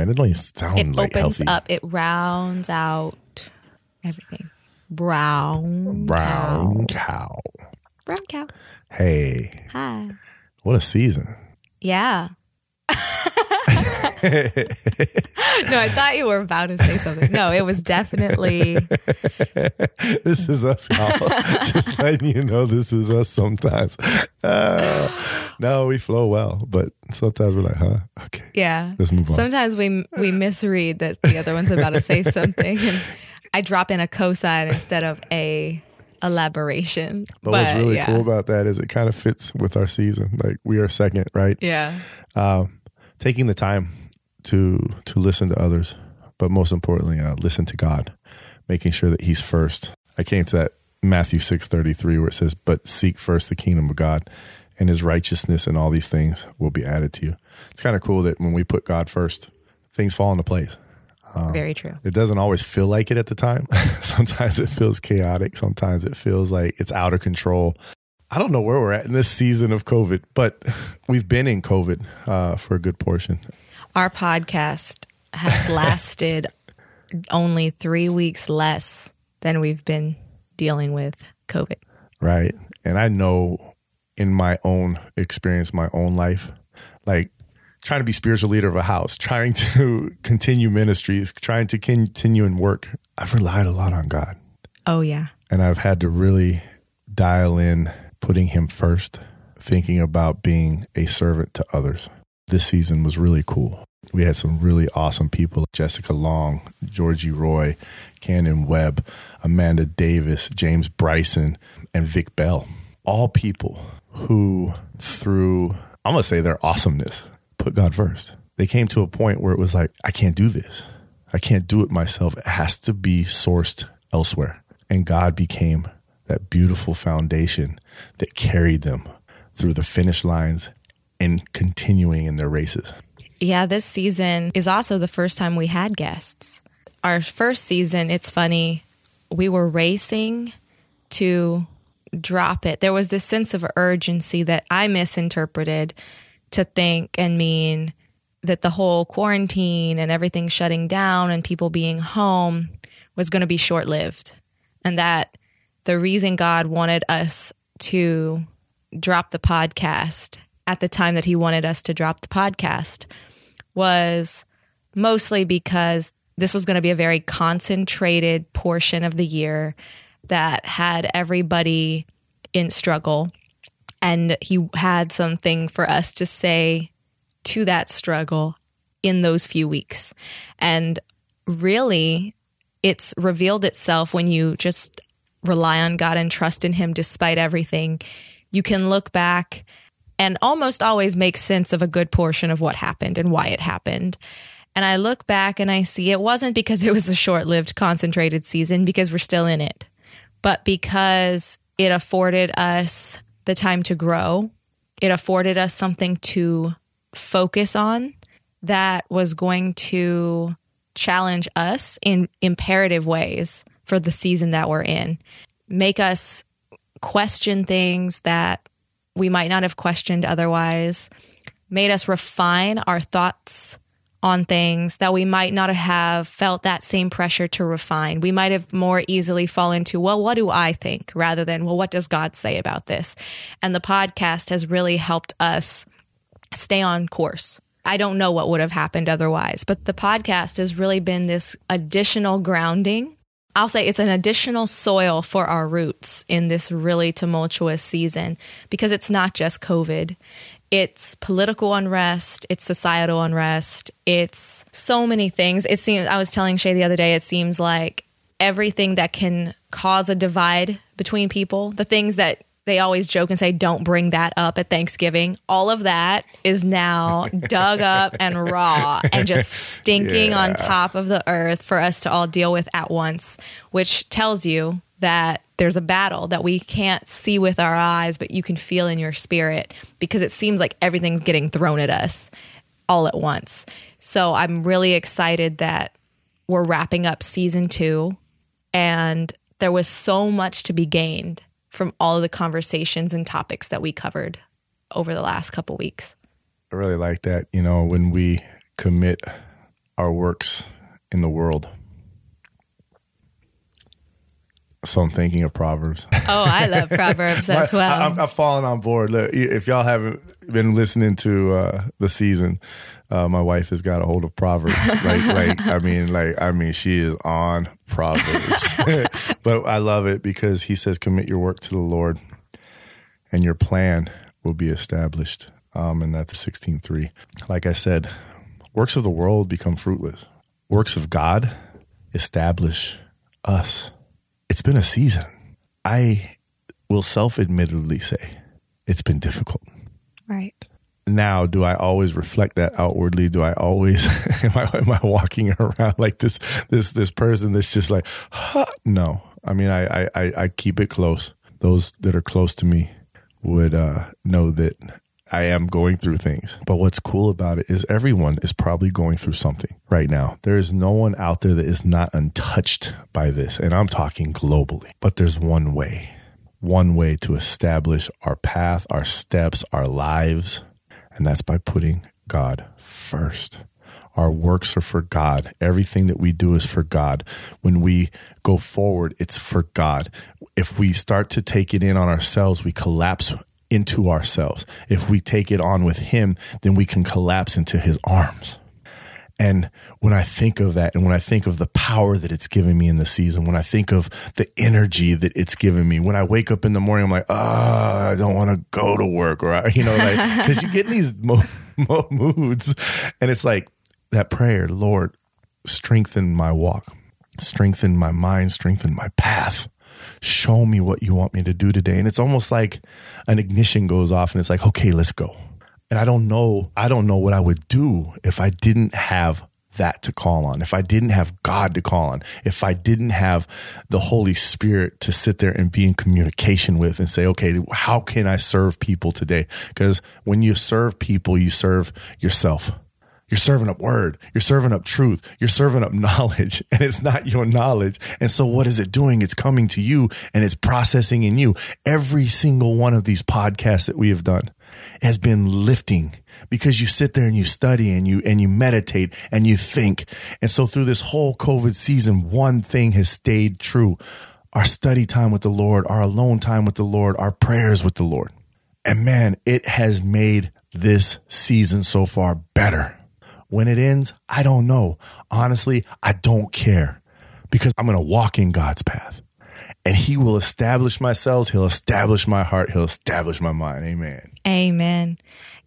man. It don't even sound It like opens healthy. up. It rounds out everything. Brown. Brown Cow. cow. Brown cow. Hey, Hi. what a season. Yeah. no, I thought you were about to say something. No, it was definitely this is us. Just letting you know this is us sometimes. Uh, no, we flow well, but sometimes we're like, huh? Okay. yeah. Let's move on. Sometimes we we misread that the other one's about to say something, and I drop in a cosign instead of a elaboration. But, what's really yeah. cool about that is it kind of fits with our season. Like we are second, right? yeah, Um, taking the time to to listen to others, but most importantly, uh, listen to God, making sure that He's first. I came to that Matthew six thirty three where it says, "But seek first the kingdom of God, and His righteousness, and all these things will be added to you." It's kind of cool that when we put God first, things fall into place. very true. It doesn't always feel like it at the time. sometimes it feels chaotic. Sometimes it feels like it's out of control. I don't know where we're at in this season of COVID, but we've been in COVID uh, for a good portion. Our podcast has lasted only three weeks less than we've been dealing with COVID. Right. And I know in my own experience, my own life, like trying to be spiritual leader of a house, trying to continue ministries, trying to continue in work, I've relied a lot on God. Oh yeah, and I've had to really dial in putting him first, thinking about being a servant to others. This season was really cool. We had some really awesome people Jessica Long, Georgie Roy, Cannon Webb, Amanda Davis, James Bryson, and Vic Bell. All people who, through, I'm going to say their awesomeness, put God first. They came to a point where it was like, I can't do this. I can't do it myself. It has to be sourced elsewhere. And God became that beautiful foundation that carried them through the finish lines and continuing in their races. yeah. This season is also the first time we had guests. Our first season, it's funny, we were racing to drop it. There was this sense of urgency that I misinterpreted to think and mean that the whole quarantine and everything shutting down and people being home was going to be short lived. And that the reason God wanted us to drop the podcast at the time that He wanted us to drop the podcast was mostly because this was going to be a very concentrated portion of the year that had everybody in struggle. And he had something for us to say to that struggle in those few weeks. And really, it's revealed itself when you just rely on God and trust in Him despite everything. You can look back and almost always make sense of a good portion of what happened and why it happened. And I look back and I see it wasn't because it was a short lived, concentrated season, because we're still in it, but because it afforded us the time to grow. It afforded us something to focus on that was going to challenge us in imperative ways for the season that we're in, make us question things that we might not have questioned otherwise, made us refine our thoughts on things that we might not have felt that same pressure to refine. We might have more easily fallen into, well, what do I think rather than, well, what does God say about this? And the podcast has really helped us stay on course. I don't know what would have happened otherwise, but the podcast has really been this additional grounding. I'll say it's an additional soil for our roots in this really tumultuous season because it's not just COVID. It's political unrest, it's societal unrest, it's so many things. It seems, I was telling Shay the other day, it seems like everything that can cause a divide between people, the things that they always joke and say, don't bring that up at Thanksgiving. All of that is now dug up and raw and just stinking on top of the earth for us to all deal with at once, which tells you that there's a battle that we can't see with our eyes, but you can feel in your spirit because it seems like everything's getting thrown at us all at once. So I'm really excited that we're wrapping up season two and there was so much to be gained from all of the conversations and topics that we covered over the last couple weeks. I really like that. You know, when we commit our works in the world. So I'm thinking of Proverbs. Oh, I love Proverbs as well. I, am falling on board. Look, if y'all haven't been listening to uh, the season, uh, my wife has got a hold of Proverbs. like, like I mean, like I mean, she is on Proverbs. but I love it because he says, "Commit your work to the Lord, and your plan will be established." Um, and that's sixteen three. Like I said, works of the world become fruitless. Works of God establish us. It's been a season. I will self admittedly say it's been difficult. Right. Now, do I always reflect that outwardly? Do I always am I am I walking around like this this this person that's just like huh? no? I mean, I, I I keep it close. Those that are close to me would uh, know that I am going through things. But what's cool about it is everyone is probably going through something right now. There is no one out there that is not untouched by this. And I'm talking globally. But there's one way, one way to establish our path, our steps, our lives. And that's by putting God first. Our works are for God. Everything that we do is for God. When we go forward, it's for God. If we start to take it in on ourselves, we collapse into ourselves. If we take it on with Him, then we can collapse into His arms. And when I think of that, and when I think of the power that it's given me in the season, when I think of the energy that it's given me, when I wake up in the morning, I'm like, oh, I don't want to go to work, or you know, like because you get these mo- mo- moods, and it's like that prayer, Lord, strengthen my walk, strengthen my mind, strengthen my path show me what you want me to do today. And it's almost like an ignition goes off and it's like, okay, let's go. And I don't know, I don't know what I would do if I didn't have that to call on, if I didn't have God to call on, if I didn't have the Holy Spirit to sit there and be in communication with and say, okay, how can I serve people today? Because when you serve people, you serve yourself. You're serving up word. You're serving up truth. You're serving up knowledge and it's not your knowledge. And so what is it doing? It's coming to you and it's processing in you. Every single one of these podcasts that we have done has been lifting because you sit there and you study and you, and you meditate and you think. And so through this whole COVID season, one thing has stayed true. Our study time with the Lord, our alone time with the Lord, our prayers with the Lord. And man, it has made this season so far better. When it ends, I don't know. Honestly, I don't care because I'm going to walk in God's path and he will establish my cells. He'll establish my heart. He'll establish my mind. Amen. Amen.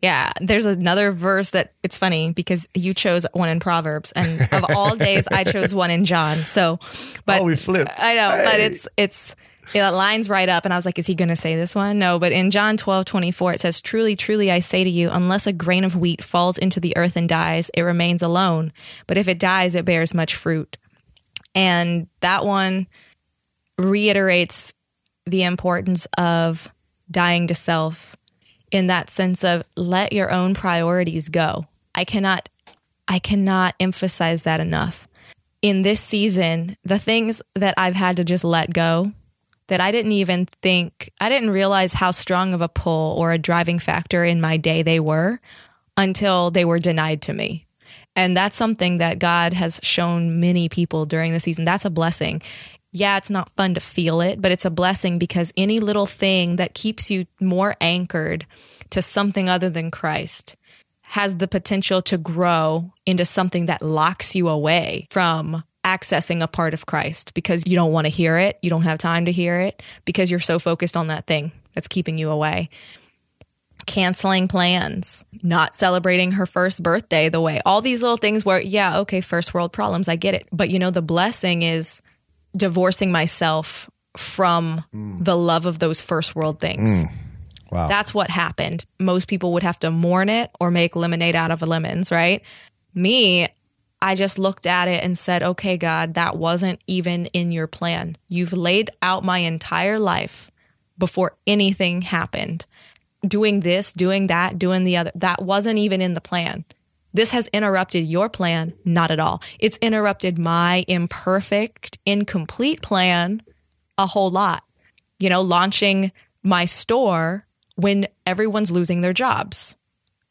Yeah, there's another verse that it's funny because you chose one in Proverbs, and of all days, I chose one in John. So, but oh, we flipped. I know, hey. but it's it's it lines right up. And I was like, is he going to say this one? No. But in John 12, 24, it says, Truly, truly, I say to you, unless a grain of wheat falls into the earth and dies, it remains alone. But if it dies, it bears much fruit. And that one reiterates the importance of dying to self in that sense of let your own priorities go. I cannot, I cannot emphasize that enough. In this season, the things that I've had to just let go that I didn't even think, I didn't realize how strong of a pull or a driving factor in my day they were until they were denied to me. And that's something that God has shown many people during the season. That's a blessing. Yeah, it's not fun to feel it, but it's a blessing because any little thing that keeps you more anchored to something other than Christ has the potential to grow into something that locks you away from accessing a part of Christ because you don't want to hear it. You don't have time to hear it because you're so focused on that thing that's keeping you away. Canceling plans, not celebrating her first birthday the way, all these little things where, yeah, okay, first world problems, I get it. But you know, the blessing is divorcing myself from mm. the love of those first world things. Mm. Wow. That's what happened. Most people would have to mourn it or make lemonade out of lemons, right? Me, I just looked at it and said, okay, God, that wasn't even in your plan. You've laid out my entire life before anything happened. Doing this, doing that, doing the other, that wasn't even in the plan. This has interrupted your plan, not at all. It's interrupted my imperfect, incomplete plan a whole lot. You know, launching my store when everyone's losing their jobs.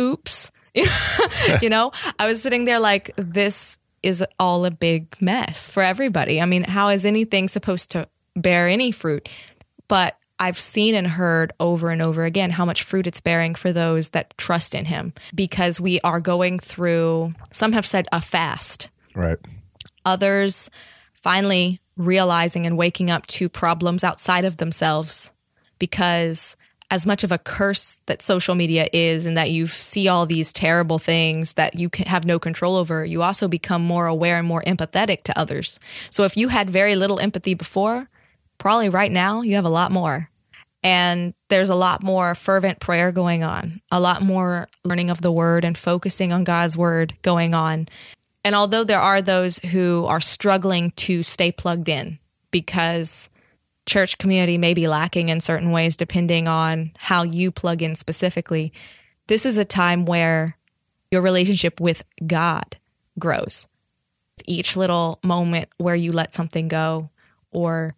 Oops you know, I was sitting there like, this is all a big mess for everybody. I mean, how is anything supposed to bear any fruit? But I've seen and heard over and over again how much fruit it's bearing for those that trust in Him because we are going through, some have said a fast. Right. Others finally realizing and waking up to problems outside of themselves because as much of a curse that social media is and that you see all these terrible things that you have no control over, you also become more aware and more empathetic to others. So if you had very little empathy before, probably right now you have a lot more. And there's a lot more fervent prayer going on, a lot more learning of the word and focusing on God's word going on. And although there are those who are struggling to stay plugged in because church community may be lacking in certain ways, depending on how you plug in specifically, this is a time where your relationship with God grows. Each little moment where you let something go or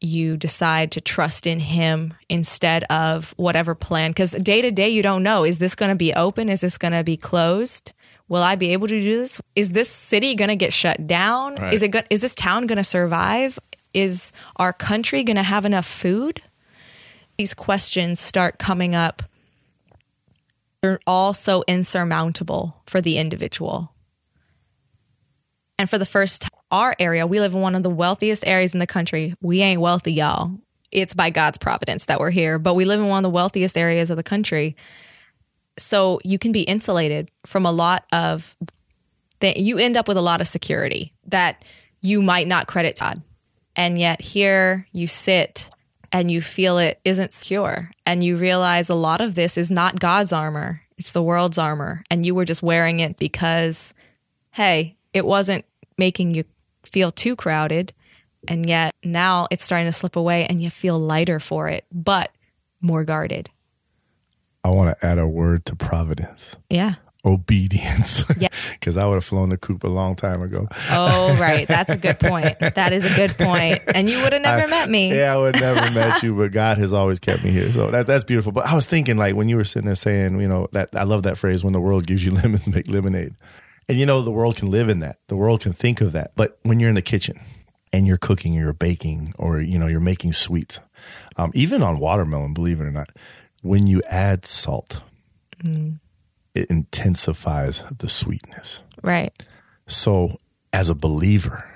you decide to trust in him instead of whatever plan because day to day you don't know is this going to be open? Is this going to be closed? Will i be able to do this? Is this city going to get shut down? Right. is it go- is this town going to survive is our country going to have enough food? These questions start coming up. They're all so insurmountable for the individual. And for the first time, our area, we live in one of the wealthiest areas in the country. We ain't wealthy, y'all. It's by God's providence that we're here, but we live in one of the wealthiest areas of the country. So you can be insulated from a lot of that you end up with a lot of security that you might not credit God. And yet here you sit and you feel it isn't secure. And you realize a lot of this is not God's armor, it's the world's armor. And you were just wearing it because, hey, it wasn't making you feel too crowded. And yet now it's starting to slip away and you feel lighter for it, but more guarded. I want to add a word to providence. Yeah obedience. Yeah. Because I would have flown the coop a long time ago. Oh, right. That's a good point. That is a good point. And you would have never I, met me. Yeah, I would never met you, but God has always kept me here. So that, that's beautiful. But I was thinking, like, when you were sitting there saying, you know, that I love that phrase, when the world gives you lemons, make lemonade. And you know, the world can live in that. The world can think of that. But when you're in the kitchen and you're cooking, or you're baking, or, you know, you're making sweets, um, even on watermelon, believe it or not, when you add salt, mm it intensifies the sweetness. Right. So, as a believer,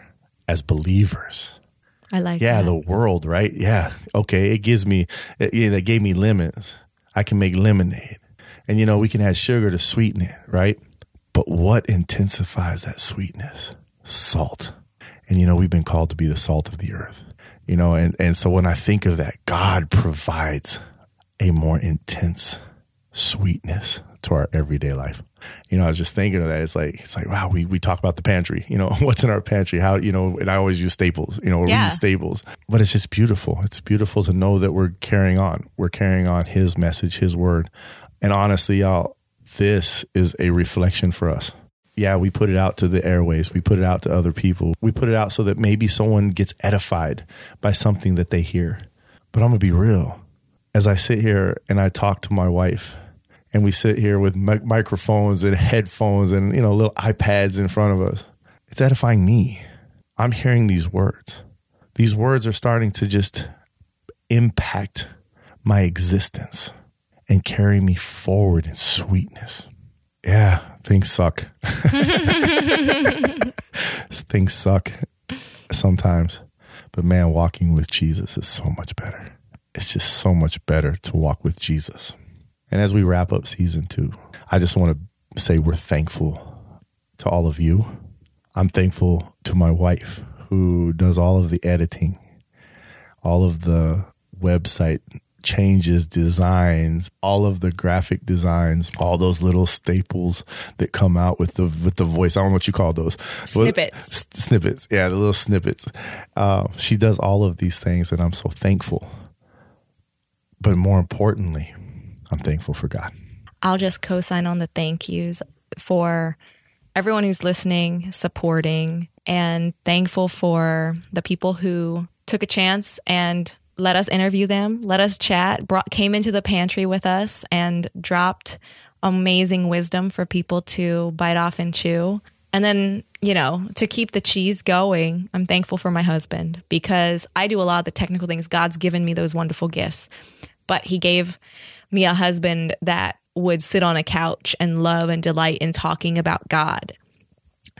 as believers, I like yeah, that. the world, right? Yeah. Okay. It gives me, it, it gave me lemons. I can make lemonade. And, you know, we can add sugar to sweeten it, right? But what intensifies that sweetness? Salt. And, you know, we've been called to be the salt of the earth, you know, and, and so when I think of that, God provides a more intense sweetness to our everyday life. You know, I was just thinking of that. It's like it's like wow, we we talk about the pantry. You know, what's in our pantry? How you know? And I always use staples. You know, yeah. we use staples. But it's just beautiful. It's beautiful to know that we're carrying on. We're carrying on His message, His word. And honestly, y'all, this is a reflection for us. Yeah, we put it out to the airways. We put it out to other people. We put it out so that maybe someone gets edified by something that they hear. But I'm gonna be real. As I sit here and I talk to my wife and we sit here with microphones and headphones and you know little iPads in front of us. It's edifying me. I'm hearing these words. These words are starting to just impact my existence and carry me forward in sweetness. Yeah, things suck. things suck sometimes. But man, walking with Jesus is so much better. It's just so much better to walk with Jesus. And as we wrap up season two, I just want to say we're thankful to all of you. I'm thankful to my wife who does all of the editing, all of the website changes, designs, all of the graphic designs, all those little staples that come out with the with the voice. I don't know what you call those snippets. Snippets, yeah, the little snippets. Uh, she does all of these things, and I'm so thankful. But more importantly, I'm thankful for God. I'll just co sign on the thank yous for everyone who's listening, supporting, and thankful for the people who took a chance and let us interview them, let us chat, brought, came into the pantry with us and dropped amazing wisdom for people to bite off and chew. And then, you know, to keep the cheese going, I'm thankful for my husband because I do a lot of the technical things. God's given me those wonderful gifts, but He gave me a husband that would sit on a couch and love and delight in talking about God.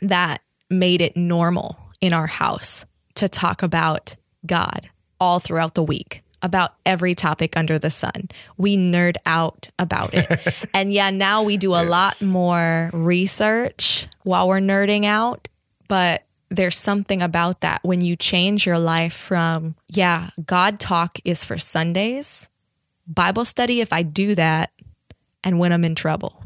That made it normal in our house to talk about God all throughout the week about every topic under the sun. We nerd out about it. and yeah, now we do a yes. lot more research while we're nerding out, but there's something about that when you change your life from, yeah, God talk is for Sundays, Bible study if I do that, and when I'm in trouble,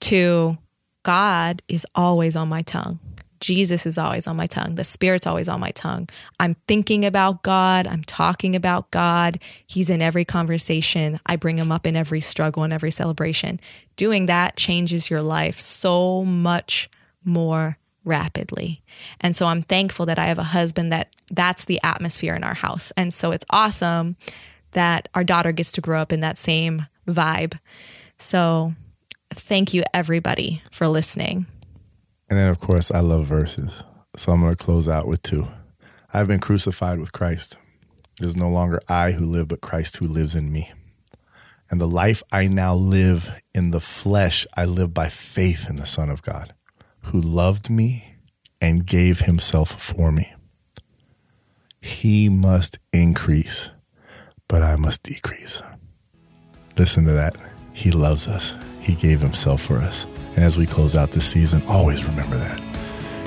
to God is always on my tongue. Jesus is always on my tongue. The Spirit's always on my tongue. I'm thinking about God. I'm talking about God. He's in every conversation. I bring him up in every struggle and every celebration. Doing that changes your life so much more rapidly. And so I'm thankful that I have a husband that that's the atmosphere in our house. And so it's awesome that our daughter gets to grow up in that same vibe. So thank you everybody for listening. And then, of course, I love verses. So I'm going to close out with two. I've been crucified with Christ. It is no longer I who live, but Christ who lives in me. And the life I now live in the flesh, I live by faith in the Son of God, who loved me and gave himself for me. He must increase, but I must decrease. Listen to that. He loves us, He gave Himself for us. And as we close out this season, always remember that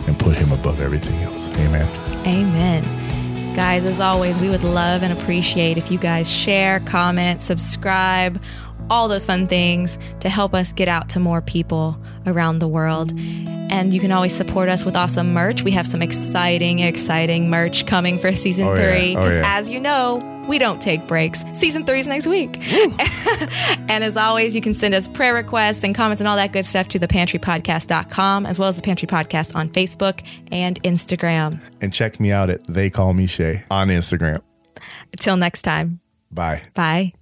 and put Him above everything else. Amen. Amen. Guys, as always, we would love and appreciate if you guys share, comment, subscribe, all those fun things to help us get out to more people around the world. And you can always support us with awesome merch. We have some exciting, exciting merch coming for season oh, three. Because yeah. oh, yeah. as you know, we don't take breaks. Season three is next week. and as always, you can send us prayer requests and comments and all that good stuff to thepantrypodcast.com, as well as the Pantry Podcast on Facebook and Instagram. And check me out at They Call Me Shay on Instagram. Until next time. Bye. Bye.